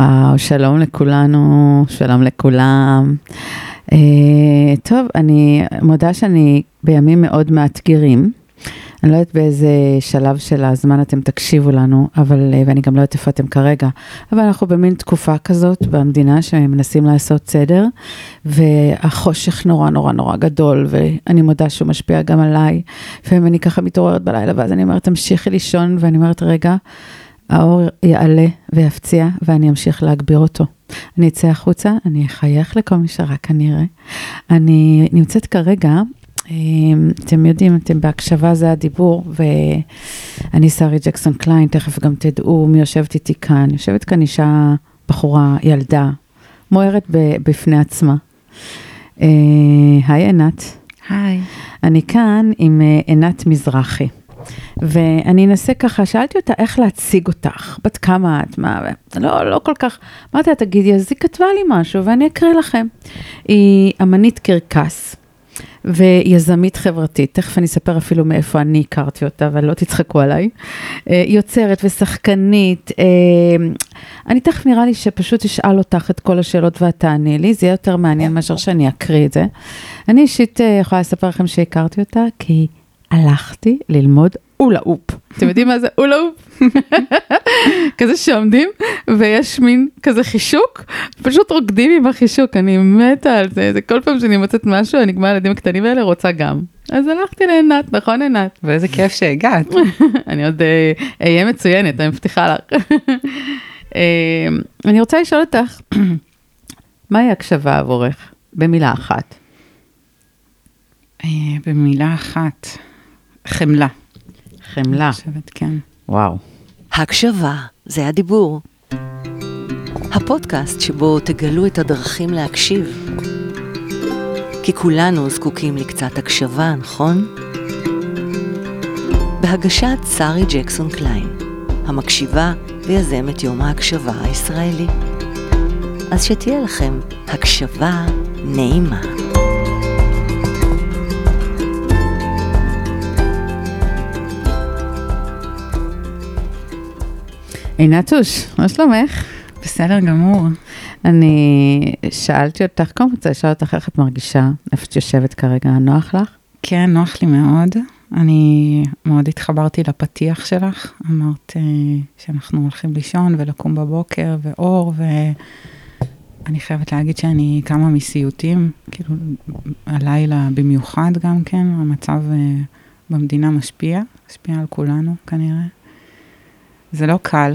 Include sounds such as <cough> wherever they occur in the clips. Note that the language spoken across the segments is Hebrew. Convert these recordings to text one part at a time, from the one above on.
וואו, שלום לכולנו, שלום לכולם. Uh, טוב, אני מודה שאני בימים מאוד מאתגרים. אני לא יודעת באיזה שלב של הזמן אתם תקשיבו לנו, אבל, אה, ואני גם לא יודעת איפה אתם כרגע, אבל אנחנו במין תקופה כזאת במדינה שמנסים לעשות סדר, והחושך נורא נורא נורא גדול, ואני מודה שהוא משפיע גם עליי. לפעמים אני ככה מתעוררת בלילה, ואז אני אומרת, תמשיכי לישון, ואני אומרת, רגע, האור יעלה ויפציע, ואני אמשיך להגביר אותו. אני אצא החוצה, אני אחייך לכל מי שרק אני אראה. אני נמצאת כרגע אמ, אתם יודעים, אתם בהקשבה זה הדיבור, ואני שרי ג'קסון קליין, תכף גם תדעו מי יושבת איתי כאן. יושבת כאן אישה, בחורה, ילדה, מוארת בפני עצמה. אה, היי עינת. היי. אני כאן עם אה, עינת מזרחי. ואני אנסה ככה, שאלתי אותה איך להציג אותך, בת כמה את, מה, לא, לא כל כך, אמרתי לה, תגידי, אז היא כתבה לי משהו ואני אקריא לכם. היא אמנית קרקס, ויזמית חברתית, תכף אני אספר אפילו מאיפה אני הכרתי אותה, אבל לא תצחקו עליי. אה, יוצרת ושחקנית, אה, אני תכף נראה לי שפשוט אשאל אותך את כל השאלות ואת תעני לי, זה יהיה יותר מעניין מאשר שאני אקריא את זה. אני אישית אה, יכולה לספר לכם שהכרתי אותה, כי הלכתי ללמוד אולה אופ. אתם יודעים מה זה אולה אופ? <laughs> כזה שעומדים ויש מין כזה חישוק, פשוט רוקדים עם החישוק, אני מתה על זה, זה כל פעם שאני מוצאת משהו, אני כמו הילדים הקטנים האלה רוצה גם. אז הלכתי לעינת, נכון עינת? <laughs> ואיזה כיף שהגעת. <laughs> אני עוד אהיה מצוינת, אני מבטיחה לך. אני רוצה לשאול אותך, <clears throat> מהי הקשבה עבורך? במילה אחת. במילה אחת, חמלה. חמלה. אני חושבת, כן. וואו. הקשבה, זה הדיבור. הפודקאסט שבו תגלו את הדרכים להקשיב. כי כולנו זקוקים לקצת הקשבה, נכון? בהגשת שרי ג'קסון קליין, המקשיבה ויזמת יום ההקשבה הישראלי. אז שתהיה לכם הקשבה נעימה. עינתוש, מה שלומך? בסדר גמור. אני שאלתי אותך, קודם כל רוצה לשאול אותך איך את מרגישה, איפה את יושבת כרגע, נוח לך? כן, נוח לי מאוד. אני מאוד התחברתי לפתיח שלך. אמרת uh, שאנחנו הולכים לישון ולקום בבוקר ואור, ואני חייבת להגיד שאני קמה מסיוטים, כאילו הלילה במיוחד גם כן, המצב uh, במדינה משפיע, משפיע על כולנו כנראה. זה לא קל.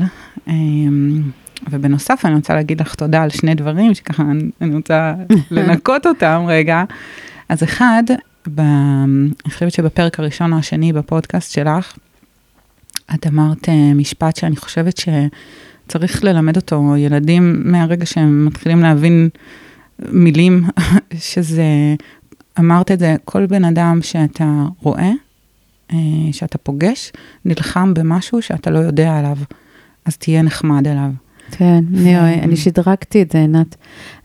אמ, ובנוסף, אני רוצה להגיד לך תודה על שני דברים, שככה אני רוצה <laughs> לנקות אותם רגע. אז אחד, ב, אני חושבת שבפרק הראשון או השני בפודקאסט שלך, את אמרת אה, משפט שאני חושבת שצריך ללמד אותו ילדים מהרגע שהם מתחילים להבין מילים, <laughs> שזה, אמרת את זה, כל בן אדם שאתה רואה, אה, שאתה פוגש, נלחם במשהו שאתה לא יודע עליו, אז תהיה נחמד אליו. כן, אני, אני שדרגתי את זה, עינת.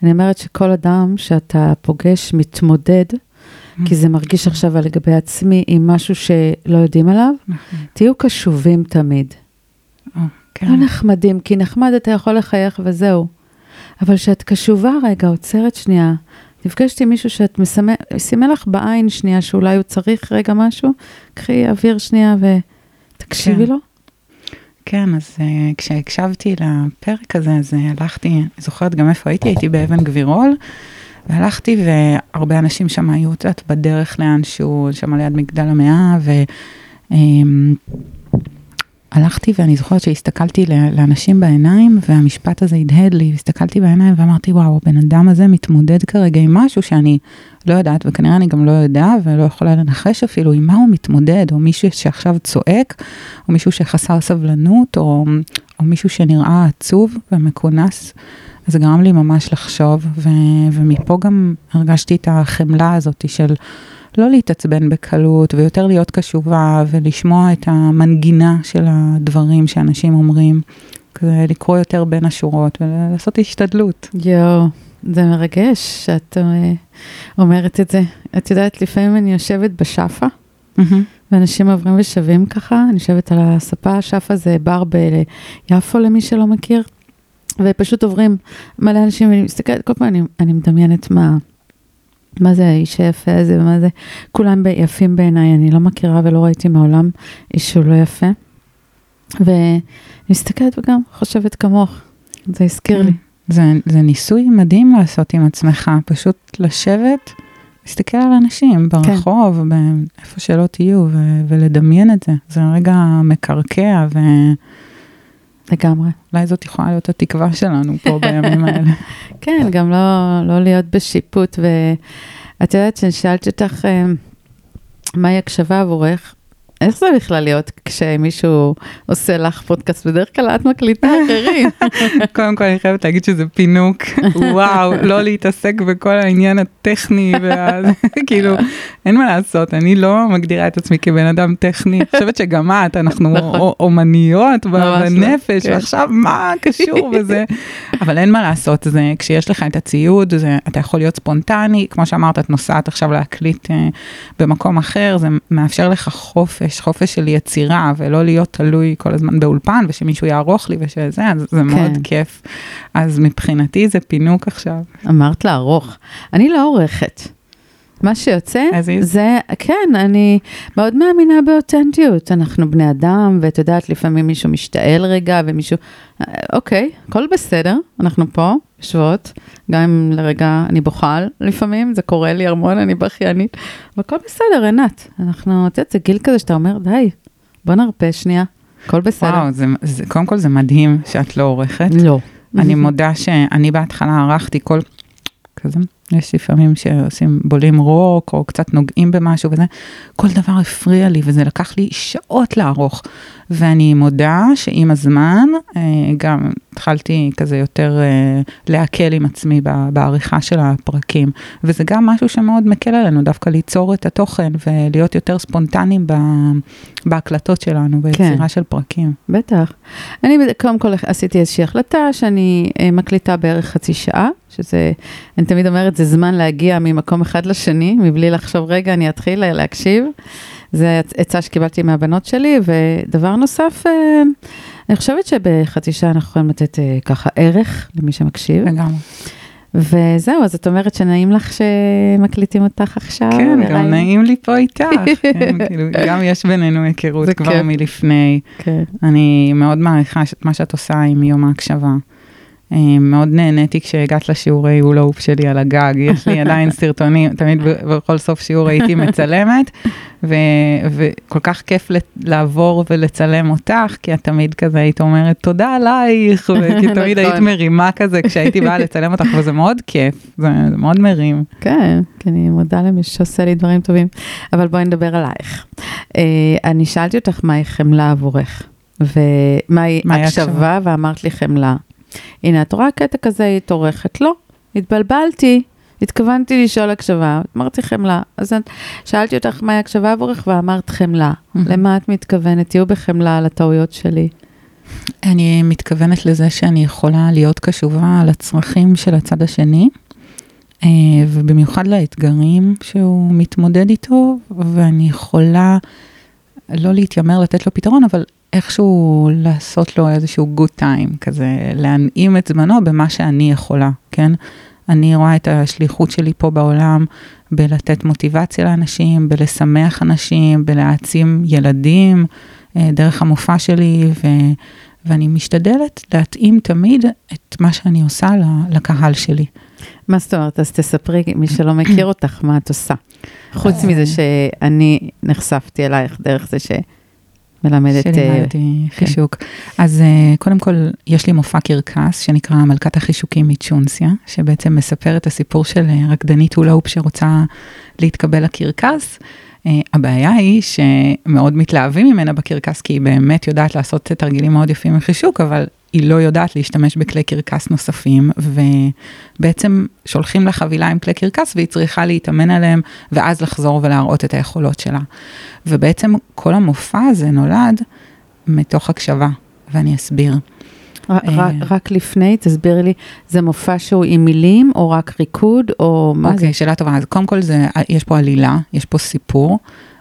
אני אומרת שכל אדם שאתה פוגש מתמודד, mm-hmm. כי זה מרגיש עכשיו לגבי עצמי עם משהו שלא יודעים עליו, mm-hmm. תהיו קשובים תמיד. Oh, כן. לא נחמדים, כי נחמד אתה יכול לחייך וזהו. אבל כשאת קשובה רגע, עוצרת שנייה, נפגשת עם מישהו שאת מסמא, סימא לך בעין שנייה שאולי הוא צריך רגע משהו, קחי אוויר שנייה ותקשיבי כן. לו. כן, אז uh, כשהקשבתי לפרק הזה, אז uh, הלכתי, אני זוכרת גם איפה הייתי, הייתי באבן גבירול, והלכתי והרבה אנשים שם היו, את יודעת, בדרך לאנשהו, שם ליד מגדל המאה, ו... Um, הלכתי ואני זוכרת שהסתכלתי לאנשים בעיניים והמשפט הזה הדהד לי, הסתכלתי בעיניים ואמרתי וואו, הבן אדם הזה מתמודד כרגע עם משהו שאני לא יודעת וכנראה אני גם לא יודע ולא יכולה לנחש אפילו עם מה הוא מתמודד, או מישהו שעכשיו צועק, או מישהו שחסר סבלנות, או, או מישהו שנראה עצוב ומכונס. זה גרם לי ממש לחשוב, ו, ומפה גם הרגשתי את החמלה הזאת של... לא להתעצבן בקלות, ויותר להיות קשובה ולשמוע את המנגינה של הדברים שאנשים אומרים. כזה לקרוא יותר בין השורות ולעשות השתדלות. יואו, זה מרגש שאת אה, אומרת את זה. את יודעת, לפעמים אני יושבת בשאפה, mm-hmm. ואנשים עוברים ושבים ככה, אני יושבת על הספה, השאפה זה בר ביפו למי שלא מכיר. ופשוט עוברים מלא אנשים, ואני מסתכלת, כל פעם אני, אני מדמיינת מה, מה זה האיש היפה הזה, ומה זה, כולם יפים בעיניי, אני לא מכירה ולא ראיתי מעולם איש שהוא לא יפה. ואני מסתכלת וגם חושבת כמוך, זה הזכיר לי. זה, זה ניסוי מדהים לעשות עם עצמך, פשוט לשבת, להסתכל על אנשים ברחוב, כן. איפה שלא תהיו, ו- ולדמיין את זה. זה רגע מקרקע, ו... לגמרי. אולי זאת יכולה להיות התקווה שלנו פה בימים האלה. <laughs> כן, גם לא, לא להיות בשיפוט, ואת יודעת ששאלתי אותך, אה, מהי הקשבה עבורך? איך זה בכלל להיות כשמישהו עושה לך פודקאסט? בדרך כלל את מקליטה אחרים. <laughs> קודם כל אני חייבת להגיד שזה פינוק, וואו, לא להתעסק בכל העניין הטכני, <laughs> כאילו, אין מה לעשות, אני לא מגדירה את עצמי כבן אדם טכני, אני חושבת שגם את, אנחנו <laughs> נכון. אומניות לא, בנפש, כן. ועכשיו מה קשור בזה? אבל אין מה לעשות, זה כשיש לך את הציוד, אתה יכול להיות ספונטני, כמו שאמרת, את נוסעת עכשיו להקליט אה, במקום אחר, זה מאפשר לך חופש. חופש, חופש של יצירה, ולא להיות תלוי כל הזמן באולפן, ושמישהו יערוך לי ושזה, אז זה כן. מאוד כיף. אז מבחינתי זה פינוק עכשיו. אמרת לערוך. אני לא עורכת. מה שיוצא, זה, כן, אני מאוד מאמינה באותנטיות. אנחנו בני אדם, ואת יודעת, לפעמים מישהו משתעל רגע, ומישהו, אוקיי, הכל בסדר, אנחנו פה, יושבות, גם אם לרגע אני בוכה לפעמים, זה קורה לי המון, אני בכיינית, אבל הכל בסדר, עינת. אנחנו, את יודעת, זה גיל כזה שאתה אומר, די, בוא נרפה שנייה, הכל בסדר. וואו, זה, זה, קודם כל זה מדהים שאת לא עורכת. לא. אני מודה שאני בהתחלה ערכתי כל, כזה, יש לפעמים שעושים, בולים רוק, או קצת נוגעים במשהו וזה, כל דבר הפריע לי, וזה לקח לי שעות לערוך. ואני מודה שעם הזמן, אה, גם התחלתי כזה יותר אה, להקל עם עצמי בעריכה של הפרקים. וזה גם משהו שמאוד מקל עלינו, דווקא ליצור את התוכן ולהיות יותר ספונטניים בהקלטות שלנו, ביצירה כן. של פרקים. בטח. אני קודם כל עשיתי איזושהי החלטה שאני אה, מקליטה בערך חצי שעה, שזה, אני תמיד אומרת, זה זמן להגיע ממקום אחד לשני, מבלי לחשוב, רגע, אני אתחיל להקשיב. זה עצה שקיבלתי מהבנות שלי, ודבר נוסף, אה, אני חושבת שבחצי שעה אנחנו יכולים לתת אה, ככה ערך למי שמקשיב. לגמרי. וזהו, אז את אומרת שנעים לך שמקליטים אותך עכשיו? כן. גם נעים לי פה איתך. <laughs> כן, כאילו, גם יש בינינו היכרות כבר כיף. מלפני. כן. אני מאוד מעריכה את מה שאת עושה עם יום ההקשבה. אה, מאוד נהניתי כשהגעת לשיעורי הולאופ שלי על הגג, <laughs> יש לי עדיין סרטונים, תמיד בכל סוף שיעור הייתי מצלמת, ו, וכל כך כיף לעבור ולצלם אותך, כי את תמיד כזה היית אומרת תודה עלייך, כי <laughs> תמיד היית נכון. מרימה כזה כשהייתי באה <laughs> לצלם אותך, וזה מאוד כיף, זה, זה מאוד מרים. כן, כי אני מודה למי שעושה לי דברים טובים, אבל בואי נדבר עלייך. אה, אני שאלתי אותך מהי חמלה עבורך, ומהי הקשבה, ואמרת לי חמלה. הנה, את רואה קטע כזה, היית עורכת? לא, התבלבלתי, התכוונתי לשאול הקשבה, אמרתי חמלה. אז שאלתי אותך מהי הקשבה עבורך ואמרת חמלה. למה את מתכוונת? תהיו בחמלה על הטעויות שלי. אני מתכוונת לזה שאני יכולה להיות קשובה על הצרכים של הצד השני, אה, ובמיוחד לאתגרים שהוא מתמודד איתו, ואני יכולה לא להתיימר לתת לו פתרון, אבל איכשהו לעשות לו איזשהו good time, כזה להנעים את זמנו במה שאני יכולה, כן? אני רואה את השליחות שלי פה בעולם בלתת מוטיבציה לאנשים, בלשמח אנשים, בלהעצים ילדים אה, דרך המופע שלי, ו, ואני משתדלת להתאים תמיד את מה שאני עושה לקהל שלי. מה זאת אומרת? אז תספרי, מי שלא מכיר אותך, מה את עושה. חוץ מזה שאני נחשפתי אלייך דרך זה ש... מלמדת... שלימדתי uh, חישוק. כן. אז uh, קודם כל, יש לי מופע קרקס שנקרא מלכת החישוקים מצ'ונסיה, שבעצם מספר את הסיפור של רקדנית הולאופ שרוצה להתקבל לקרקס. Uh, הבעיה היא שמאוד מתלהבים ממנה בקרקס, כי היא באמת יודעת לעשות תרגילים מאוד יפים מחישוק, אבל היא לא יודעת להשתמש בכלי קרקס נוספים, ובעצם שולחים לה חבילה עם כלי קרקס והיא צריכה להתאמן עליהם, ואז לחזור ולהראות את היכולות שלה. ובעצם כל המופע הזה נולד מתוך הקשבה, ואני אסביר. רק, אה, רק לפני, תסביר לי, זה מופע שהוא עם מילים, או רק ריקוד, או מה okay, זה? אוקיי, שאלה טובה. אז קודם כל, זה, יש פה עלילה, יש פה סיפור.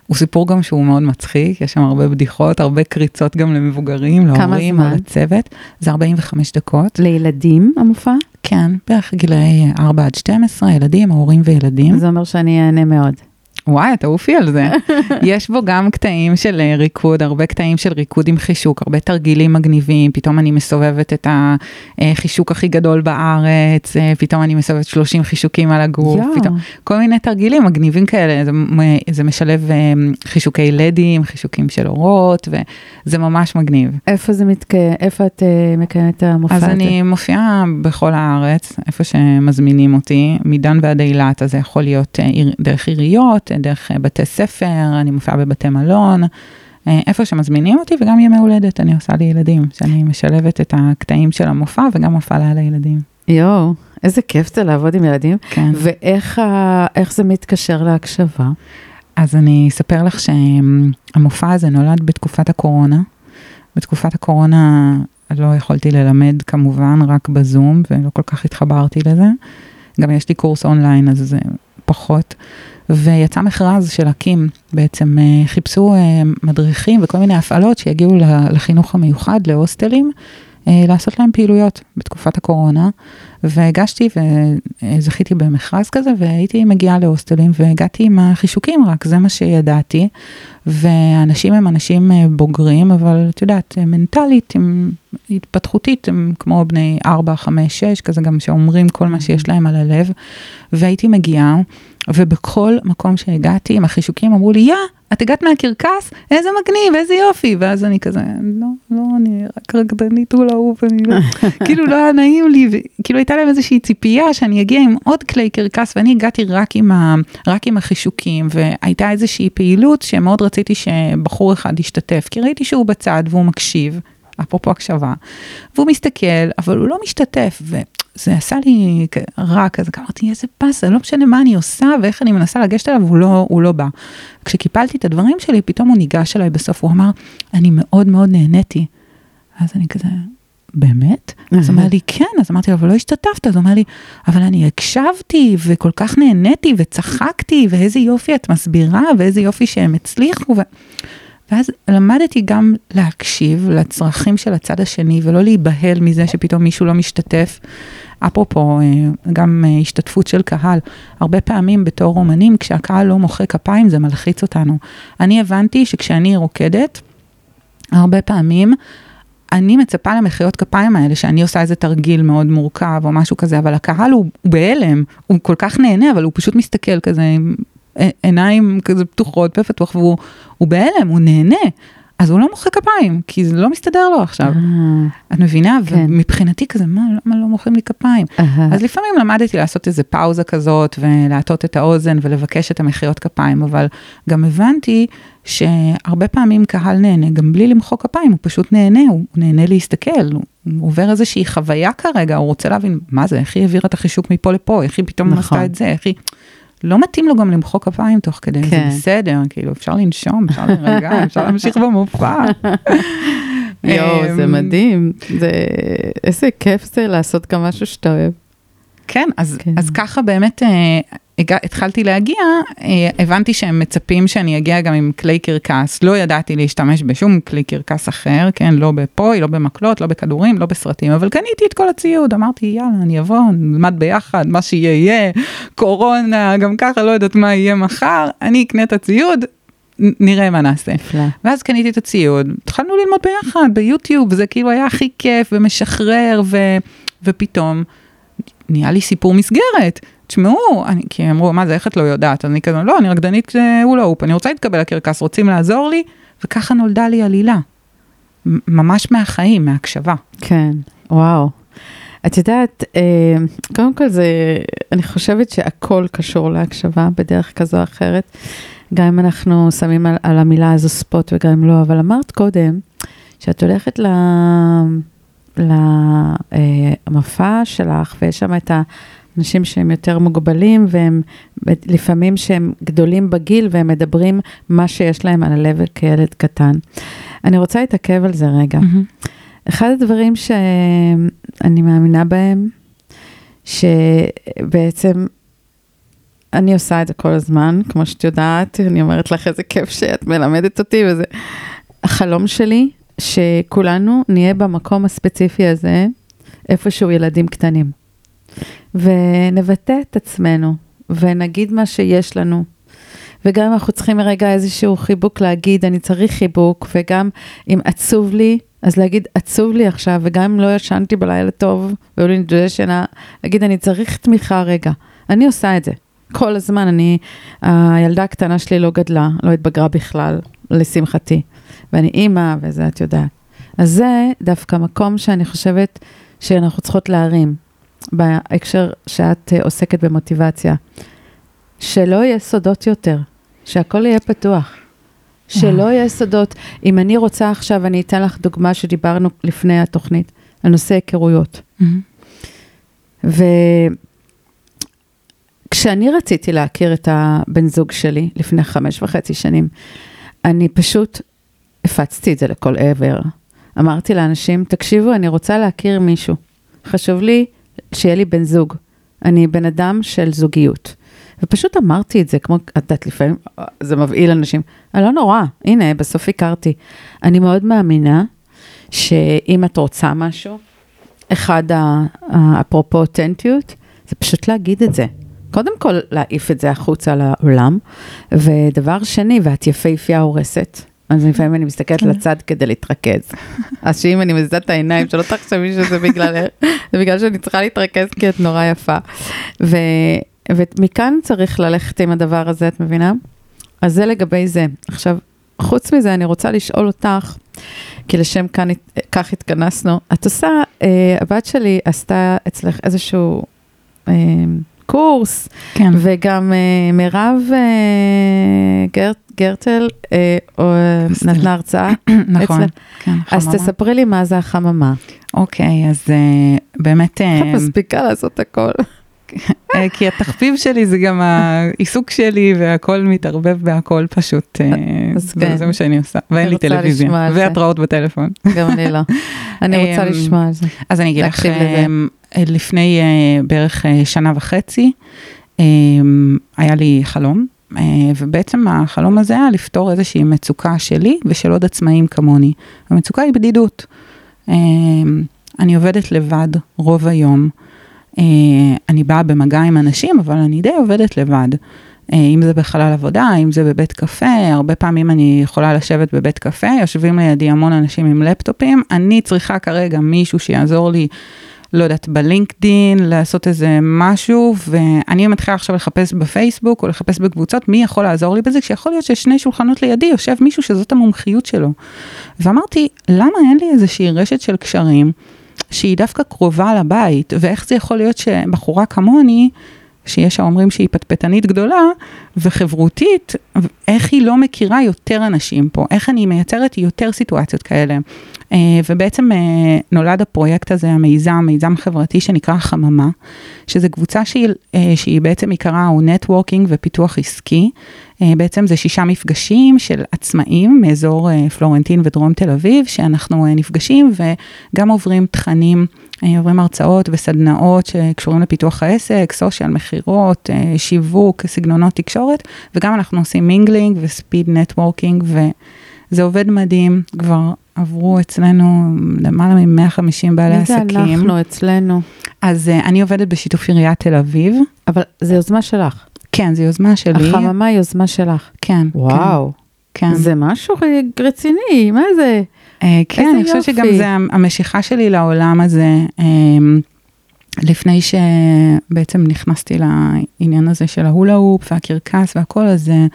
הוא סיפור גם שהוא מאוד מצחיק, יש שם הרבה בדיחות, הרבה קריצות גם למבוגרים, להורים או לצוות. זה 45 דקות. לילדים המופע? כן, בערך גילאי 4 עד 12, ילדים, הורים וילדים. זה אומר שאני אענה מאוד. וואי, תעופי על זה. <laughs> יש בו גם קטעים של אה, ריקוד, הרבה קטעים של ריקוד עם חישוק, הרבה תרגילים מגניבים, פתאום אני מסובבת את החישוק הכי גדול בארץ, אה, פתאום אני מסובבת 30 חישוקים על הגוף, פתאום כל מיני תרגילים מגניבים כאלה, זה, זה משלב אה, חישוקי לדים, חישוקים של אורות, וזה ממש מגניב. איפה זה מתקיים, איפה את מקיימת את המופע הזה? אז אני מופיעה בכל הארץ, איפה שמזמינים אותי, מדן ועד אילת, אז זה יכול להיות דרך עיריות, דרך אה, בתי ספר, אני מופיעה בבתי מלון, אה, איפה שמזמינים אותי, וגם ימי הולדת אני עושה לילדים, שאני משלבת את הקטעים של המופע וגם מופעה לילדים. יואו, איזה כיף זה לעבוד עם ילדים. כן. ואיך ה... זה מתקשר להקשבה? אז אני אספר לך שהמופע הזה נולד בתקופת הקורונה. בתקופת הקורונה לא יכולתי ללמד כמובן, רק בזום, ולא כל כך התחברתי לזה. גם יש לי קורס אונליין, אז זה פחות. ויצא מכרז של אקים, בעצם אה, חיפשו אה, מדריכים וכל מיני הפעלות שיגיעו לחינוך המיוחד, להוסטלים, אה, לעשות להם פעילויות בתקופת הקורונה, והגשתי וזכיתי במכרז כזה, והייתי מגיעה להוסטלים והגעתי עם החישוקים רק, זה מה שידעתי, ואנשים הם אנשים בוגרים, אבל את יודעת, מנטלית, הם, התפתחותית, הם כמו בני 4, 5, 6, כזה גם שאומרים כל מה שיש להם על הלב, והייתי מגיעה. ובכל מקום שהגעתי עם החישוקים אמרו לי, יא, את הגעת מהקרקס? איזה מגניב, איזה יופי. ואז אני כזה, לא, לא, אני רק רקדנית הוא לאהוב, אני לא, <laughs> כאילו לא היה נעים לי, וכאילו הייתה להם איזושהי ציפייה שאני אגיע עם עוד כלי קרקס, ואני הגעתי רק עם, ה, רק עם החישוקים, והייתה איזושהי פעילות שמאוד רציתי שבחור אחד ישתתף, כי ראיתי שהוא בצד והוא מקשיב, אפרופו הקשבה, והוא מסתכל, אבל הוא לא משתתף, וזה עשה לי רע כזה, אמרתי, איזה באסה, לא משנה מה אני עושה ואיך אני מנסה לגשת אליו, הוא לא, הוא לא בא. כשקיפלתי את הדברים שלי, פתאום הוא ניגש אליי בסוף, הוא אמר, אני מאוד מאוד נהניתי. אז אני כזה, באמת? אז הוא אומר לי, כן, אז אמרתי לו, אבל לא השתתפת, אז הוא אומר לי, אבל אני הקשבתי, וכל כך נהניתי, וצחקתי, ואיזה יופי את מסבירה, ואיזה יופי שהם הצליחו. ו... ואז למדתי גם להקשיב לצרכים של הצד השני ולא להיבהל מזה שפתאום מישהו לא משתתף. אפרופו, אה, גם אה, השתתפות של קהל, הרבה פעמים בתור אומנים, כשהקהל לא מוחא כפיים זה מלחיץ אותנו. אני הבנתי שכשאני רוקדת, הרבה פעמים אני מצפה למחיאות כפיים האלה, שאני עושה איזה תרגיל מאוד מורכב או משהו כזה, אבל הקהל הוא, הוא בהלם, הוא כל כך נהנה, אבל הוא פשוט מסתכל כזה עיניים כזה פתוחות, פה פתוח, והוא בהלם, הוא נהנה. אז הוא לא מוחא כפיים, כי זה לא מסתדר לו עכשיו. אה, את מבינה? כן. ומבחינתי כזה, מה, למה לא מוחאים לי כפיים? אז לפעמים למדתי לעשות איזה פאוזה כזאת, ולהטות את האוזן ולבקש את המחיאות כפיים, אבל גם הבנתי שהרבה פעמים קהל נהנה, גם בלי למחוא כפיים, הוא פשוט נהנה, הוא נהנה להסתכל, הוא עובר איזושהי חוויה כרגע, הוא רוצה להבין מה זה, איך היא העבירה את החישוק מפה לפה, איך היא פתאום נכון. עשתה את זה, איך היא... לא מתאים לו גם למחוא כפיים תוך כדי, כן. זה בסדר, כאילו אפשר לנשום, אפשר להירגע, <laughs> אפשר להמשיך במופע. יואו, זה אמ, מדהים, זה, איזה כיף זה לעשות גם משהו שאתה אוהב. כן, אז, כן. אז ככה באמת אה, התחלתי להגיע, אה, הבנתי שהם מצפים שאני אגיע גם עם כלי קרקס, לא ידעתי להשתמש בשום כלי קרקס אחר, כן, לא בפוי, לא במקלות, לא בכדורים, לא בסרטים, אבל קניתי את כל הציוד, אמרתי יאללה, אני אבוא, נלמד ביחד, מה שיהיה יהיה, קורונה, גם ככה לא יודעת מה יהיה מחר, אני אקנה את הציוד, נראה מה נעשה. נפלא. ואז קניתי את הציוד, התחלנו ללמוד ביחד ביוטיוב, זה כאילו היה הכי כיף ומשחרר, ו, ופתאום נהיה לי סיפור מסגרת. תשמעו, אני, כי אמרו, מה זה, איך את לא יודעת? אני כזה, לא, אני רקדנית הוא אופ, אני רוצה להתקבל לקרקס, רוצים לעזור לי? וככה נולדה לי עלילה. ממש מהחיים, מהקשבה. כן, וואו. את יודעת, אה, קודם כל זה, אני חושבת שהכל קשור להקשבה בדרך כזו או אחרת, גם אם אנחנו שמים על, על המילה הזו ספוט וגם אם לא, אבל אמרת קודם, שאת הולכת ל... למופע אה, שלך, ויש שם את ה... אנשים שהם יותר מוגבלים והם לפעמים שהם גדולים בגיל והם מדברים מה שיש להם על הלב כילד קטן. אני רוצה להתעכב על זה רגע. Mm-hmm. אחד הדברים שאני מאמינה בהם, שבעצם אני עושה את זה כל הזמן, כמו שאת יודעת, אני אומרת לך איזה כיף שאת מלמדת אותי וזה. החלום שלי, שכולנו נהיה במקום הספציפי הזה, איפשהו ילדים קטנים. ונבטא את עצמנו, ונגיד מה שיש לנו. וגם אם אנחנו צריכים רגע איזשהו חיבוק להגיד, אני צריך חיבוק, וגם אם עצוב לי, אז להגיד, עצוב לי עכשיו, וגם אם לא ישנתי בלילה טוב, והיו לי נדודי שינה, להגיד, אני צריך תמיכה רגע. אני עושה את זה. כל הזמן, אני, הילדה הקטנה שלי לא גדלה, לא התבגרה בכלל, לשמחתי. ואני אימא, וזה את יודעת. אז זה דווקא מקום שאני חושבת שאנחנו צריכות להרים, בהקשר שאת אה, עוסקת במוטיבציה. שלא יהיה סודות יותר, שהכל יהיה פתוח. שלא יהיה סודות. אם אני רוצה עכשיו, אני אתן לך דוגמה שדיברנו לפני התוכנית, על נושא היכרויות. וכשאני רציתי להכיר את הבן זוג שלי לפני חמש וחצי שנים, אני פשוט הפצתי את זה לכל עבר. אמרתי לאנשים, תקשיבו, אני רוצה להכיר מישהו. חשוב לי שיהיה לי בן זוג. אני בן אדם של זוגיות. ופשוט אמרתי את זה, כמו, את יודעת, לפעמים זה מבהיל אנשים. אה, לא נורא, הנה, בסוף הכרתי. אני מאוד מאמינה שאם את רוצה משהו, אחד, אפרופו אותנטיות, זה פשוט להגיד את זה. קודם כל, להעיף את זה החוצה לעולם, ודבר שני, ואת יפהפייה הורסת. אז לפעמים אני מסתכלת כן. לצד כדי להתרכז. <laughs> אז שאם אני מזיזה את העיניים, שלא תחשבי שזה בגלל, זה בגלל שאני צריכה להתרכז כי את נורא יפה. ו, ומכאן צריך ללכת עם הדבר הזה, את מבינה? אז זה לגבי זה. עכשיו, חוץ מזה, אני רוצה לשאול אותך, כי לשם כאן, כך התכנסנו, את עושה, אה, הבת שלי עשתה אצלך איזשהו אה, קורס, כן. וגם אה, מירב אה, גר, גרטל אה, או, נתנה הרצאה. <clears throat> נכון, כן, חממה. אז תספרי לי מה זה החממה. אוקיי, אז אה, באמת... את מספיקה לעשות הכל? <laughs> אה, כי התחביב שלי זה גם העיסוק שלי והכל מתערבב בהכל פשוט, אה, כן. זה מה שאני עושה, ואין לי טלוויזיה, והתראות בטלפון. גם אני לא. <laughs> אני רוצה לשמוע על זה. אז אני אגיד לך, לפני בערך שנה וחצי, היה לי חלום, ובעצם החלום הזה היה לפתור איזושהי מצוקה שלי ושל עוד עצמאים כמוני. המצוקה היא בדידות. אני עובדת לבד רוב היום. אה, אני באה במגע עם אנשים, אבל אני די עובדת לבד. אה, אם זה בחלל עבודה, אם זה בבית קפה, הרבה פעמים אני יכולה לשבת בבית קפה, יושבים לידי המון אנשים עם לפטופים, אני צריכה כרגע מישהו שיעזור לי, לא יודעת, בלינקדין, לעשות איזה משהו, ואני מתחילה עכשיו לחפש בפייסבוק או לחפש בקבוצות, מי יכול לעזור לי בזה, כשיכול להיות ששני שולחנות לידי יושב מישהו שזאת המומחיות שלו. ואמרתי, למה אין לי איזושהי רשת של קשרים? שהיא דווקא קרובה לבית, ואיך זה יכול להיות שבחורה כמוני, שיש האומרים שהיא פטפטנית גדולה וחברותית, איך היא לא מכירה יותר אנשים פה, איך אני מייצרת יותר סיטואציות כאלה. אה, ובעצם אה, נולד הפרויקט הזה, המיזם, מיזם חברתי שנקרא חממה, שזו קבוצה שהיא, אה, שהיא בעצם עיקרה הוא נטוורקינג ופיתוח עסקי. בעצם זה שישה מפגשים של עצמאים מאזור פלורנטין ודרום תל אביב, שאנחנו נפגשים וגם עוברים תכנים, עוברים הרצאות וסדנאות שקשורים לפיתוח העסק, social, מכירות, שיווק, סגנונות תקשורת, וגם אנחנו עושים mingling ו speed networking, וזה עובד מדהים, כבר עברו אצלנו למעלה מ-150 בעלי עסקים. מי זה אנחנו אצלנו? אז אה, אני עובדת בשיתוף עיריית תל אביב. אבל זו יוזמה שלך. כן, זו יוזמה שלי. החממה היא יוזמה שלך. כן. וואו. כן. זה משהו רציני, מה זה? Uh, כן, אני חושבת שגם זה המשיכה שלי לעולם הזה. Uh, לפני שבעצם נכנסתי לעניין הזה של ההולה הופ והקרקס והכל, אז אה,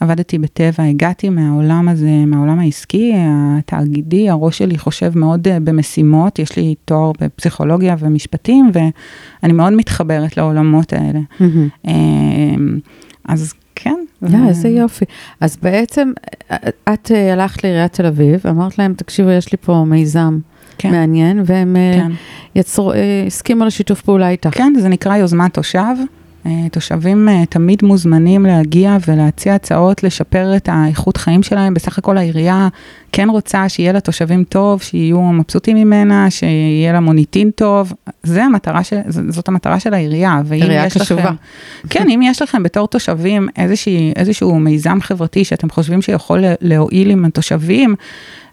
עבדתי בטבע, הגעתי מהעולם הזה, מהעולם העסקי, התאגידי, הראש שלי חושב מאוד אה, במשימות, יש לי תואר בפסיכולוגיה ומשפטים, ואני מאוד מתחברת לעולמות האלה. Mm-hmm. אז כן. Yeah, איזה יופי. אז בעצם, את הלכת לעיריית תל אביב, אמרת להם, תקשיבו, יש לי פה מיזם. כן. מעניין, והם כן. יצרו, הסכימו לשיתוף פעולה איתך. כן, זה נקרא יוזמת תושב. אה, תושבים אה, תמיד מוזמנים להגיע ולהציע הצעות לשפר את האיכות חיים שלהם. בסך הכל העירייה כן רוצה שיהיה לתושבים טוב, שיהיו מבסוטים ממנה, שיהיה לה מוניטין טוב. זה המטרה של, זאת המטרה של העירייה. עירייה קשובה. לכם, כן, אם יש לכם בתור תושבים איזושהי, איזשהו מיזם חברתי שאתם חושבים שיכול להועיל עם התושבים,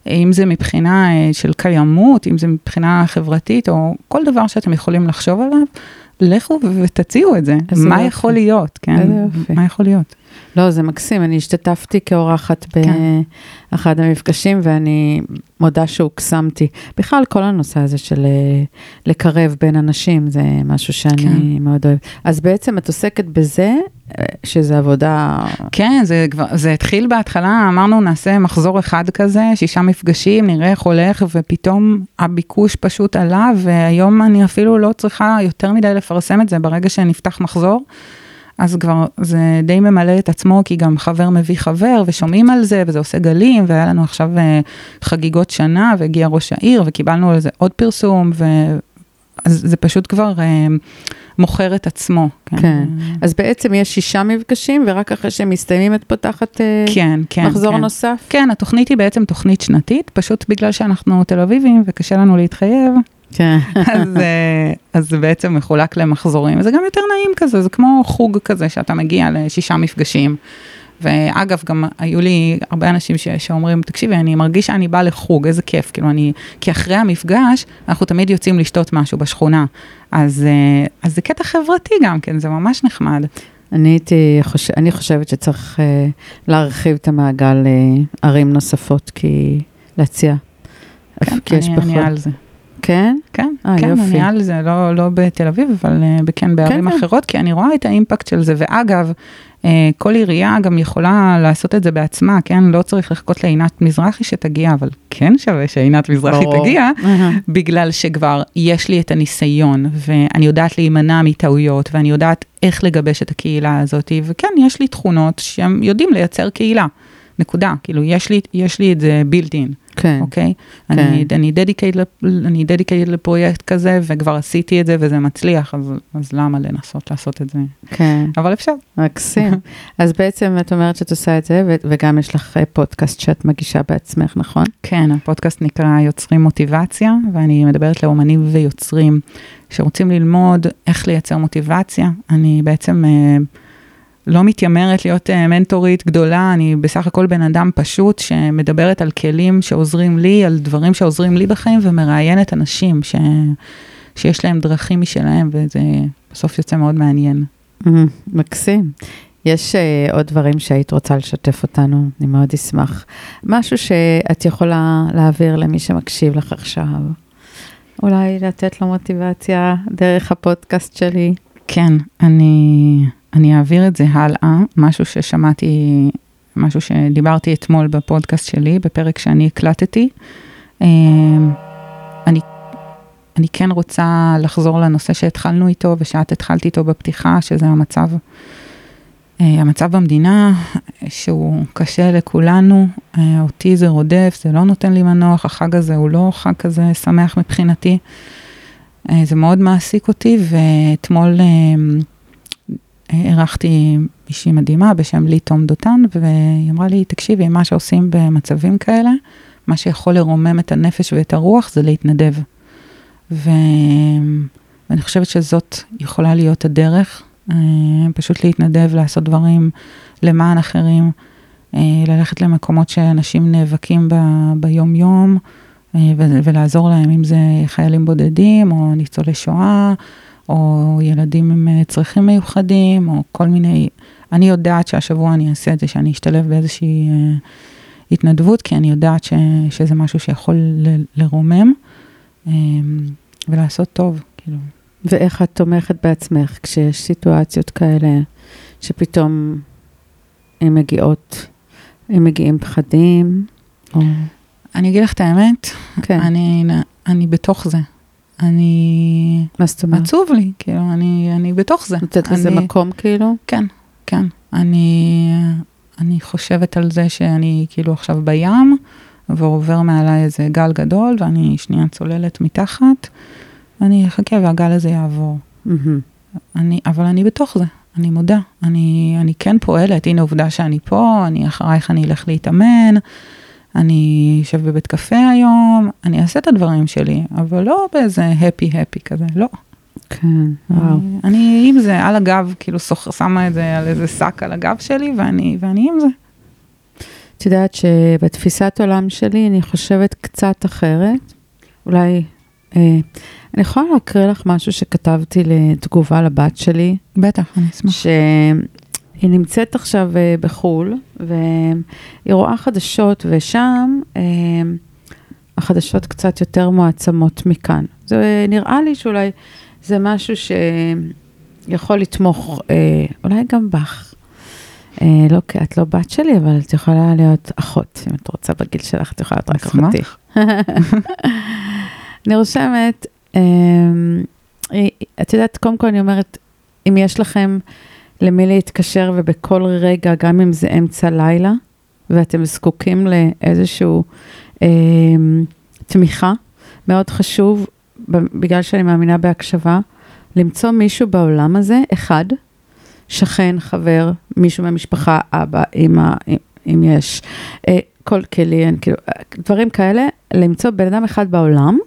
אם זה מבחינה אה, של קיימות, אם זה מבחינה חברתית, או כל דבר שאתם יכולים לחשוב עליו, לכו ותציעו את זה. מה יופי. יכול להיות, כן? מה יכול להיות. לא, זה מקסים, אני השתתפתי כאורחת כן. באחד המפגשים ואני מודה שהוקסמתי. בכלל, כל הנושא הזה של אה, לקרב בין אנשים, זה משהו שאני כן. מאוד אוהבת. אז בעצם את עוסקת בזה, אה, שזה עבודה... כן, זה כבר, זה התחיל בהתחלה, אמרנו נעשה מחזור אחד כזה, שישה מפגשים, נראה איך הולך, ופתאום הביקוש פשוט עלה, והיום אני אפילו לא צריכה יותר מדי לפרסם את זה ברגע שנפתח מחזור. אז כבר זה די ממלא את עצמו, כי גם חבר מביא חבר, ושומעים על זה, וזה עושה גלים, והיה לנו עכשיו אה, חגיגות שנה, והגיע ראש העיר, וקיבלנו על זה עוד פרסום, ו... אז זה פשוט כבר אה, מוכר את עצמו. כן. כן. אז בעצם יש שישה מפגשים, ורק אחרי שהם מסתיימים את פותחת אה, כן, כן, מחזור כן. נוסף? כן, התוכנית היא בעצם תוכנית שנתית, פשוט בגלל שאנחנו תל אביבים וקשה לנו להתחייב, כן. אז, אה, אז זה בעצם מחולק למחזורים, וזה גם יותר נעים כזה, זה כמו חוג כזה שאתה מגיע לשישה מפגשים. ואגב, גם היו לי הרבה אנשים ש, שאומרים, תקשיבי, אני מרגיש שאני באה לחוג, איזה כיף, כאילו אני, כי אחרי המפגש, אנחנו תמיד יוצאים לשתות משהו בשכונה. אז, אה, אז זה קטע חברתי גם כן, זה ממש נחמד. אני הייתי, חוש... אני חושבת שצריך uh, להרחיב את המעגל לערים נוספות, כי להציע. כן, אני, אני על זה. כן? כן, 아, כן, יופי. אני על זה, לא, לא בתל אביב, אבל uh, כן בערים כן, אחרות, כן. כי אני רואה את האימפקט של זה, ואגב, uh, כל עירייה גם יכולה לעשות את זה בעצמה, כן? לא צריך לחכות לעינת מזרחי שתגיע, אבל כן שווה שעינת מזרחי ברור. תגיע, בגלל שכבר יש לי את הניסיון, ואני יודעת להימנע מטעויות, ואני יודעת איך לגבש את הקהילה הזאת, וכן, יש לי תכונות שהם יודעים לייצר קהילה. נקודה, כאילו יש לי, יש לי את זה built in, כן, אוקיי? כן. אני, אני, dedicated, אני לפרויקט כזה, וכבר עשיתי את זה וזה מצליח, אז, אז למה לנסות לעשות את זה? כן. אבל אפשר. מקסים. <laughs> אז בעצם את אומרת שאת עושה את זה, וגם יש לך אה, פודקאסט שאת מגישה בעצמך, נכון? כן, הפודקאסט נקרא יוצרים מוטיבציה, ואני מדברת לאומנים ויוצרים שרוצים ללמוד איך לייצר מוטיבציה. אני בעצם... Uh, לא מתיימרת להיות uh, מנטורית גדולה, אני בסך הכל בן אדם פשוט שמדברת על כלים שעוזרים לי, על דברים שעוזרים לי בחיים, ומראיינת אנשים ש... שיש להם דרכים משלהם, וזה בסוף יוצא מאוד מעניין. מקסים. יש uh, עוד דברים שהיית רוצה לשתף אותנו, אני מאוד אשמח. משהו שאת יכולה להעביר למי שמקשיב לך עכשיו. אולי לתת לו מוטיבציה דרך הפודקאסט שלי. כן, אני... אני אעביר את זה הלאה, משהו ששמעתי, משהו שדיברתי אתמול בפודקאסט שלי, בפרק שאני הקלטתי. אמ, אני, אני כן רוצה לחזור לנושא שהתחלנו איתו ושאת התחלת איתו בפתיחה, שזה המצב, אה, המצב במדינה, שהוא קשה לכולנו, אה, אותי זה רודף, זה לא נותן לי מנוח, החג הזה הוא לא חג כזה שמח מבחינתי. אה, זה מאוד מעסיק אותי, ואתמול אמ, אירחתי מישהי מדהימה בשם לי תום דותן, והיא אמרה לי, תקשיבי, מה שעושים במצבים כאלה, מה שיכול לרומם את הנפש ואת הרוח זה להתנדב. ו... ואני חושבת שזאת יכולה להיות הדרך, אה, פשוט להתנדב, לעשות דברים למען אחרים, אה, ללכת למקומות שאנשים נאבקים ב... ביום-יום, אה, ולעזור להם, אם זה חיילים בודדים או ניצולי שואה. או ילדים עם אה, צרכים מיוחדים, או כל מיני, אני יודעת שהשבוע אני אעשה את זה, שאני אשתלב באיזושהי אה, התנדבות, כי אני יודעת ש, שזה משהו שיכול ל, לרומם אה, ולעשות טוב, כאילו. ואיך את תומכת בעצמך כשיש סיטואציות כאלה, שפתאום הן מגיעות, הם מגיעים פחדים, או... אני אגיד לך את האמת, כן. אני, אני בתוך זה. אני... מה זאת אומרת? עצוב לי, כאילו, אני, אני בתוך זה. נותנת לזה מקום כאילו? כן, כן. אני, אני חושבת על זה שאני כאילו עכשיו בים, ועובר מעליי איזה גל גדול, ואני שנייה צוללת מתחת, ואני אחכה והגל הזה יעבור. Mm-hmm. אני, אבל אני בתוך זה, אני מודה, אני, אני כן פועלת, הנה עובדה שאני פה, אני אחרייך אני אלך להתאמן, אני אשב בבית קפה היום, אני אעשה את הדברים שלי, אבל לא באיזה הפי-הפי כזה, לא. כן, וואו. אני, אני עם זה, על הגב, כאילו סוח, שמה את זה על איזה שק על הגב שלי, ואני, ואני עם זה. את יודעת שבתפיסת עולם שלי אני חושבת קצת אחרת. אולי, אה, אני יכולה להקריא לך משהו שכתבתי לתגובה לבת שלי, בטח, אני אשמח. שהיא נמצאת עכשיו אה, בחו"ל, והיא רואה חדשות, ושם אה, החדשות קצת יותר מועצמות מכאן. זה נראה לי שאולי זה משהו שיכול לתמוך, אה, אולי גם בך. לא, כי את לא בת שלי, אבל את יכולה להיות אחות, אם את רוצה בגיל שלך, את יכולה להיות רק. אחותי. <laughs> אה, את יודעת, קודם כל אני אומרת, אם יש לכם למי להתקשר ובכל רגע, גם אם זה אמצע לילה, ואתם זקוקים לאיזשהו אה, תמיכה, מאוד חשוב, בגלל שאני מאמינה בהקשבה, למצוא מישהו בעולם הזה, אחד, שכן, חבר, מישהו מהמשפחה, אבא, אמא, אם- אם יש, אה, כל כלי, אין, כאילו, דברים כאלה, למצוא בן אדם אחד בעולם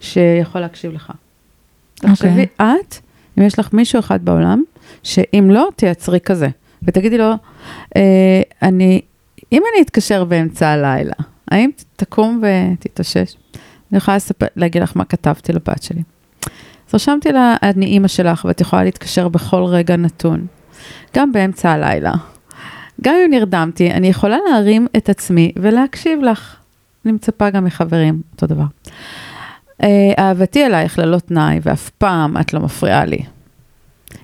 שיכול להקשיב לך. תחשבי, את, אם יש לך מישהו אחד בעולם, שאם לא, תייצרי כזה, ותגידי לו, אה, אני, אם אני אתקשר באמצע הלילה, האם תקום ותתאושש? אני יכולה לספר, להגיד לך מה כתבתי לבת שלי. אז רשמתי לה, אני אימא שלך, ואת יכולה להתקשר בכל רגע נתון, גם באמצע הלילה. גם אם נרדמתי, אני יכולה להרים את עצמי ולהקשיב לך. אני מצפה גם מחברים, אותו דבר. אה, אהבתי אלייך ללא תנאי, ואף פעם את לא מפריעה לי.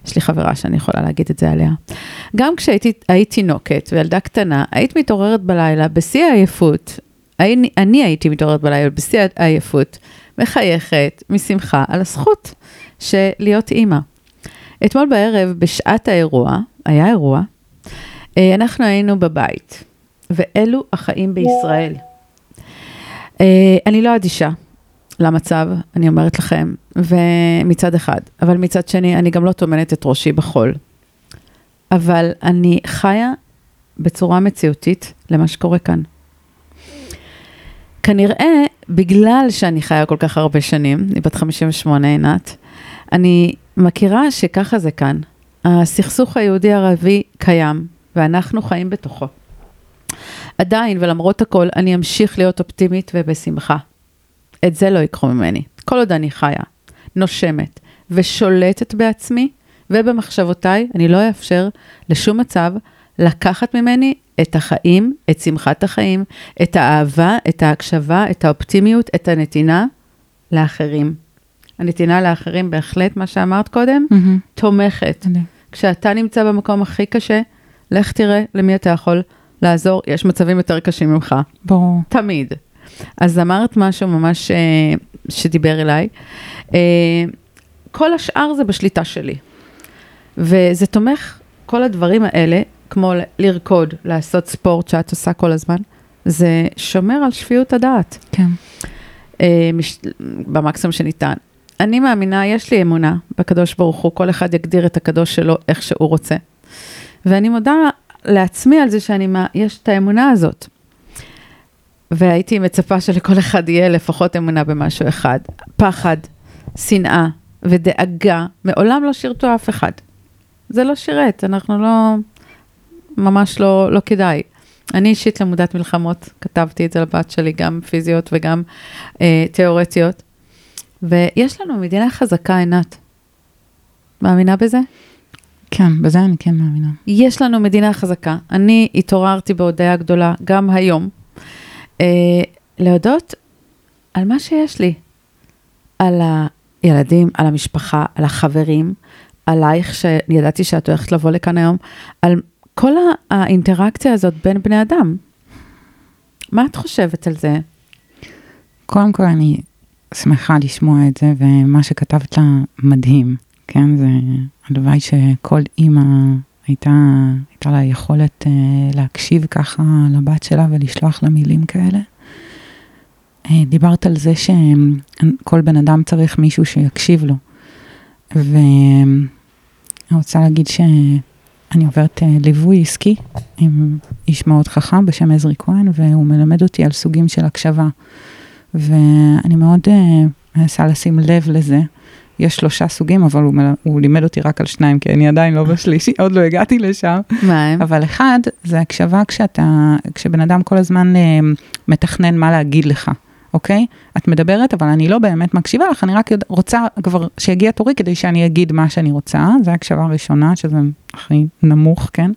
יש לי חברה שאני יכולה להגיד את זה עליה. גם כשהייתי היית תינוקת וילדה קטנה, היית מתעוררת בלילה בשיא העייפות. אני, אני הייתי מתעוררת בלילה בשיא העייפות, מחייכת, משמחה, על הזכות של להיות אימא. אתמול בערב, בשעת האירוע, היה אירוע, אה, אנחנו היינו בבית, ואלו החיים בישראל. אה, אני לא אדישה למצב, אני אומרת לכם, ומצד אחד, אבל מצד שני, אני גם לא טומנת את ראשי בחול. אבל אני חיה בצורה מציאותית למה שקורה כאן. כנראה, בגלל שאני חיה כל כך הרבה שנים, אני בת 58, עינת, אני מכירה שככה זה כאן. הסכסוך היהודי-ערבי קיים, ואנחנו חיים בתוכו. עדיין, ולמרות הכל, אני אמשיך להיות אופטימית ובשמחה. את זה לא ייקחו ממני. כל עוד אני חיה, נושמת ושולטת בעצמי ובמחשבותיי, אני לא אאפשר לשום מצב לקחת ממני את החיים, את שמחת החיים, את האהבה, את ההקשבה, את האופטימיות, את הנתינה לאחרים. הנתינה לאחרים, בהחלט, מה שאמרת קודם, מהמם. תומכת. מדהים. כשאתה נמצא במקום הכי קשה, לך תראה למי אתה יכול לעזור. יש מצבים יותר קשים ממך, ברור. תמיד. אז אמרת משהו ממש אה, שדיבר אליי. אה, כל השאר זה בשליטה שלי. וזה תומך, כל הדברים האלה, כמו לרקוד, לעשות ספורט שאת עושה כל הזמן, זה שומר על שפיות הדעת. כן. אה, מש... במקסימום שניתן. אני מאמינה, יש לי אמונה בקדוש ברוך הוא, כל אחד יגדיר את הקדוש שלו איך שהוא רוצה. ואני מודה לעצמי על זה שאני, מה... יש את האמונה הזאת. והייתי מצפה שלכל אחד יהיה לפחות אמונה במשהו אחד. פחד, שנאה ודאגה מעולם לא שירתו אף אחד. זה לא שירת, אנחנו לא, ממש לא, לא כדאי. אני אישית למודת מלחמות, כתבתי את זה לבת שלי, גם פיזיות וגם אה, תיאורטיות. ויש לנו מדינה חזקה, עינת. מאמינה בזה? כן, בזה אני כן מאמינה. יש לנו מדינה חזקה. אני התעוררתי בהודיה גדולה, גם היום, אה, להודות על מה שיש לי. על הילדים, על המשפחה, על החברים, עלייך, שידעתי שאת הולכת לבוא לכאן היום, על כל האינטראקציה הזאת בין בני אדם. מה את חושבת על זה? קודם כל אני שמחה לשמוע את זה, ומה שכתבת לה מדהים, כן? זה הלוואי שכל אימא הייתה, הייתה לה יכולת אה, להקשיב ככה לבת שלה ולשלוח לה מילים כאלה. אה, דיברת על זה שכל בן אדם צריך מישהו שיקשיב לו. ואני אני רוצה להגיד שאני עוברת אה, ליווי עסקי עם איש מאוד חכם בשם עזרי כהן, והוא מלמד אותי על סוגים של הקשבה. ואני מאוד אה, מנסה לשים לב לזה. יש שלושה סוגים, אבל הוא, מל... הוא לימד אותי רק על שניים, כי אני עדיין לא בשלישי, עוד לא הגעתי לשם. מה הם? אבל אחד, זה הקשבה כשאתה, כשבן אדם כל הזמן אה, מתכנן מה להגיד לך, אוקיי? את מדברת, אבל אני לא באמת מקשיבה לך, אני רק רוצה כבר שיגיע תורי כדי שאני אגיד מה שאני רוצה, זו הקשבה הראשונה, שזה הכי נמוך, כן?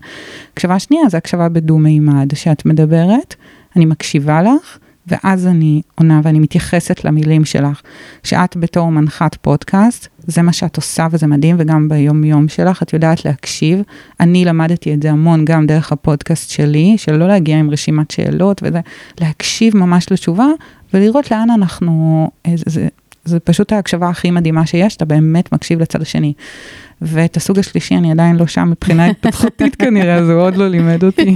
הקשבה שנייה זה הקשבה בדו-מימד, שאת מדברת, אני מקשיבה לך, ואז אני עונה ואני מתייחסת למילים שלך. שאת בתור מנחת פודקאסט, זה מה שאת עושה וזה מדהים, וגם ביום יום שלך את יודעת להקשיב. אני למדתי את זה המון גם דרך הפודקאסט שלי, של לא להגיע עם רשימת שאלות וזה, להקשיב ממש לתשובה ולראות לאן אנחנו, זה, זה, זה פשוט ההקשבה הכי מדהימה שיש, אתה באמת מקשיב לצד השני. ואת הסוג השלישי אני עדיין לא שם מבחינה התפתחותית <laughs> כנראה, אז הוא עוד לא לימד אותי.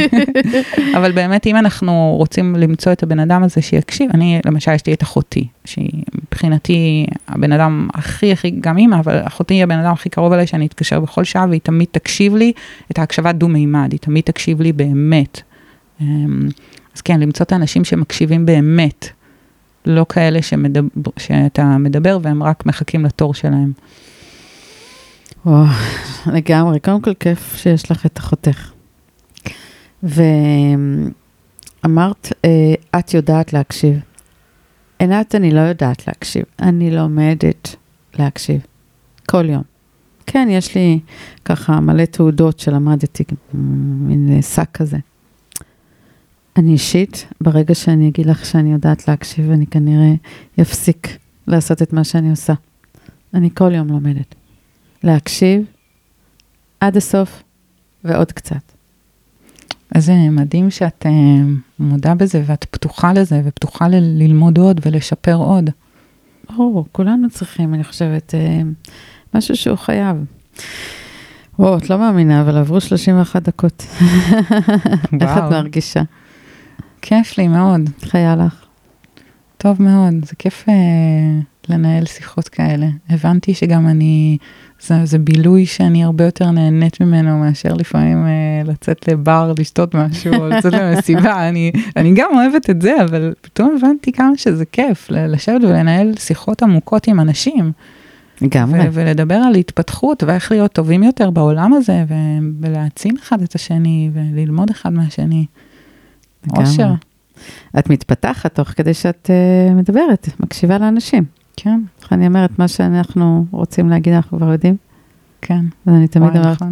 <laughs> אבל באמת, אם אנחנו רוצים למצוא את הבן אדם הזה שיקשיב, אני, למשל, יש לי את אחותי, שהיא מבחינתי הבן אדם הכי הכי, גם אימא, אבל אחותי היא הבן אדם הכי קרוב אליי שאני אתקשר בכל שעה, והיא תמיד תקשיב לי את ההקשבה דו-מימד, היא תמיד תקשיב לי באמת. אמ, אז כן, למצוא את האנשים שמקשיבים באמת, לא כאלה שמדבר, שאתה מדבר והם רק מחכים לתור שלהם. וואו, לגמרי. קודם כל, כיף שיש לך את אחותך. ואמרת, אה, את יודעת להקשיב. עינת, אני לא יודעת להקשיב. אני לומדת להקשיב. כל יום. כן, יש לי ככה מלא תעודות שלמדתי, מין שק כזה. אני אישית, ברגע שאני אגיד לך שאני יודעת להקשיב, אני כנראה אפסיק לעשות את מה שאני עושה. אני כל יום לומדת. להקשיב עד הסוף ועוד קצת. איזה מדהים שאת uh, מודה בזה ואת פתוחה לזה ופתוחה ל- ללמוד עוד ולשפר עוד. או, כולנו צריכים, אני חושבת, uh, משהו שהוא חייב. וואו, את לא מאמינה, אבל עברו 31 דקות. <laughs> איך את מרגישה? כיף לי מאוד. איך היה לך? טוב מאוד, זה כיף uh, לנהל שיחות כאלה. הבנתי שגם אני זה, זה בילוי שאני הרבה יותר נהנית ממנו מאשר לפעמים אה, לצאת לבר, לשתות משהו, או לצאת למסיבה, <laughs> אני, אני גם אוהבת את זה, אבל פתאום הבנתי כמה שזה כיף, לשבת ולנהל שיחות עמוקות עם אנשים. לגמרי. ולדבר על התפתחות ואיך להיות טובים יותר בעולם הזה, ולהעצים אחד את השני, וללמוד אחד מהשני. אושר. את מתפתחת תוך כדי שאת uh, מדברת, מקשיבה לאנשים. כן. איך אני אומרת, מה שאנחנו רוצים להגיד, אנחנו כבר יודעים. כן. אז אני תמיד אומרת, נכון.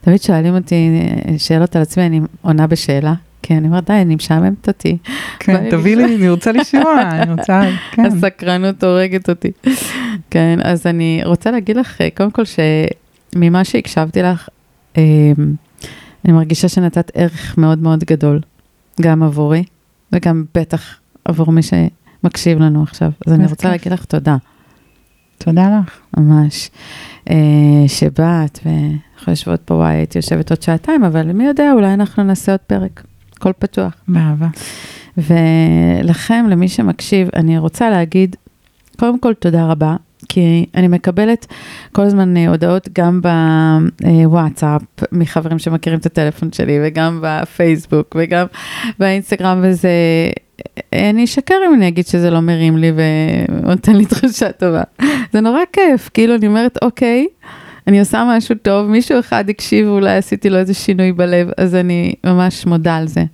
תמיד שואלים אותי שאלות על עצמי, אני עונה בשאלה. כי אני אומרת, די, אני משעממת אותי. כן, תביא לי, אני רוצה לשמוע, <laughs> אני רוצה, כן. הסקרנות הורגת אותי. כן, אז אני רוצה להגיד לך, קודם כל, שממה שהקשבתי לך, אמ, אני מרגישה שנתת ערך מאוד מאוד גדול, גם עבורי, וגם בטח עבור מי מקשיב לנו עכשיו. אז אני רוצה להגיד לך תודה. תודה לך. ממש. אה, שבאת, ואנחנו יושבות פה, וואי, הייתי יושבת עוד שעתיים, אבל מי יודע, אולי אנחנו נעשה עוד פרק. הכל פתוח. באהבה. ולכם, למי שמקשיב, אני רוצה להגיד, קודם כל, תודה רבה. כי אני מקבלת כל הזמן אה, הודעות גם בוואטסאפ מחברים שמכירים את הטלפון שלי, וגם בפייסבוק, וגם באינסטגרם, וזה אני אשקר אם אני אגיד שזה לא מרים לי ונותן לי תחושה טובה. זה נורא כיף, כאילו אני אומרת, אוקיי, אני עושה משהו טוב, מישהו אחד הקשיב, אולי עשיתי לו איזה שינוי בלב, אז אני ממש מודה על זה.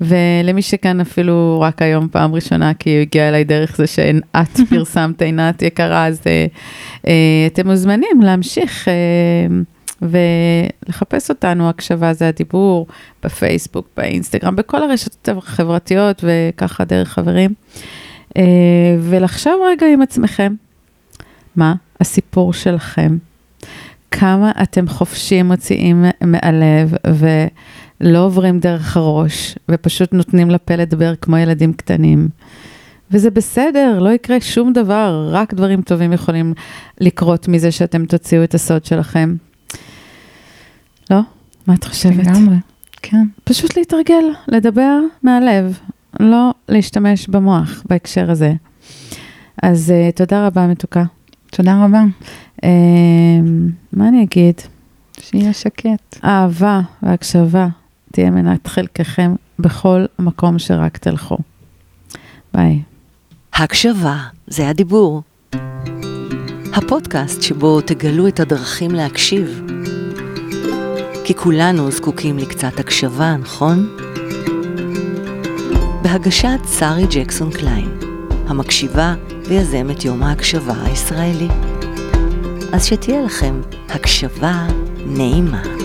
ולמי שכאן אפילו רק היום פעם ראשונה, כי הוא הגיע אליי דרך זה שאת <laughs> פרסמת, עינת יקרה, אז אה, אה, אתם מוזמנים להמשיך. אה, ולחפש אותנו, הקשבה זה הדיבור, בפייסבוק, באינסטגרם, בכל הרשתות החברתיות וככה דרך חברים. אה, ולחשוב רגע עם עצמכם, מה הסיפור שלכם? כמה אתם חופשיים מוציאים מהלב ולא עוברים דרך הראש ופשוט נותנים לפה לדבר כמו ילדים קטנים. וזה בסדר, לא יקרה שום דבר, רק דברים טובים יכולים לקרות מזה שאתם תוציאו את הסוד שלכם. לא? מה את חושבת? לגמרי, כן. פשוט להתרגל, לדבר מהלב, לא להשתמש במוח בהקשר הזה. אז uh, תודה רבה, מתוקה. תודה רבה. Uh, מה אני אגיד? שיהיה שקט. אהבה והקשבה תהיה מנת חלקכם בכל מקום שרק תלכו. ביי. הקשבה, זה הדיבור. הפודקאסט שבו תגלו את הדרכים להקשיב. כי כולנו זקוקים לקצת הקשבה, נכון? בהגשת שרי ג'קסון קליין, המקשיבה ויזמת יום ההקשבה הישראלי. אז שתהיה לכם הקשבה נעימה.